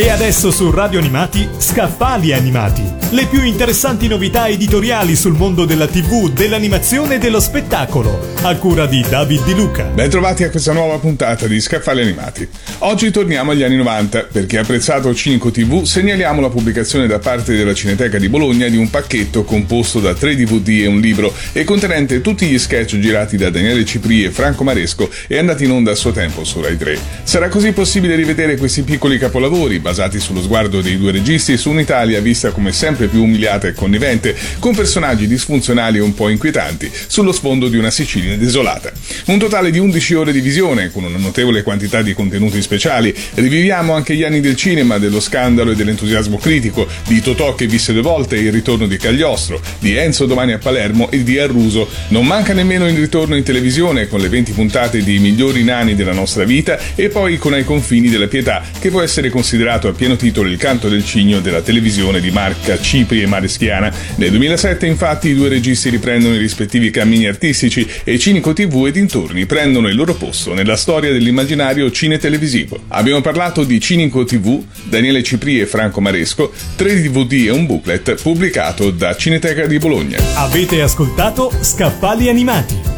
E adesso su Radio Animati, Scaffali Animati. Le più interessanti novità editoriali sul mondo della TV, dell'animazione e dello spettacolo. A cura di David Di Luca. Bentrovati a questa nuova puntata di Scaffali Animati. Oggi torniamo agli anni 90. Per chi ha apprezzato Cinico TV, segnaliamo la pubblicazione da parte della Cineteca di Bologna di un pacchetto composto da tre DVD e un libro e contenente tutti gli sketch girati da Daniele Cipri e Franco Maresco e andati in onda a suo tempo su Rai 3. Sarà così possibile rivedere questi piccoli capolavori basati sullo sguardo dei due registi su un'Italia vista come sempre più umiliata e connivente, con personaggi disfunzionali e un po' inquietanti, sullo sfondo di una Sicilia desolata. Un totale di 11 ore di visione, con una notevole quantità di contenuti speciali. Riviviamo anche gli anni del cinema, dello scandalo e dell'entusiasmo critico, di Totò che visse due volte il ritorno di Cagliostro, di Enzo domani a Palermo e di Arruso. Non manca nemmeno il ritorno in televisione con le 20 puntate di I migliori nani della nostra vita e poi con Ai confini della pietà, che può essere considerato a pieno titolo Il canto del cigno della televisione di Marca, Cipri e Mareschiana. Nel 2007 infatti i due registi riprendono i rispettivi cammini artistici e Cinico TV e dintorni prendono il loro posto nella storia dell'immaginario cine-televisivo. Abbiamo parlato di Cinico TV, Daniele Cipri e Franco Maresco, tre DVD e un booklet pubblicato da Cineteca di Bologna. Avete ascoltato Scaffali Animati.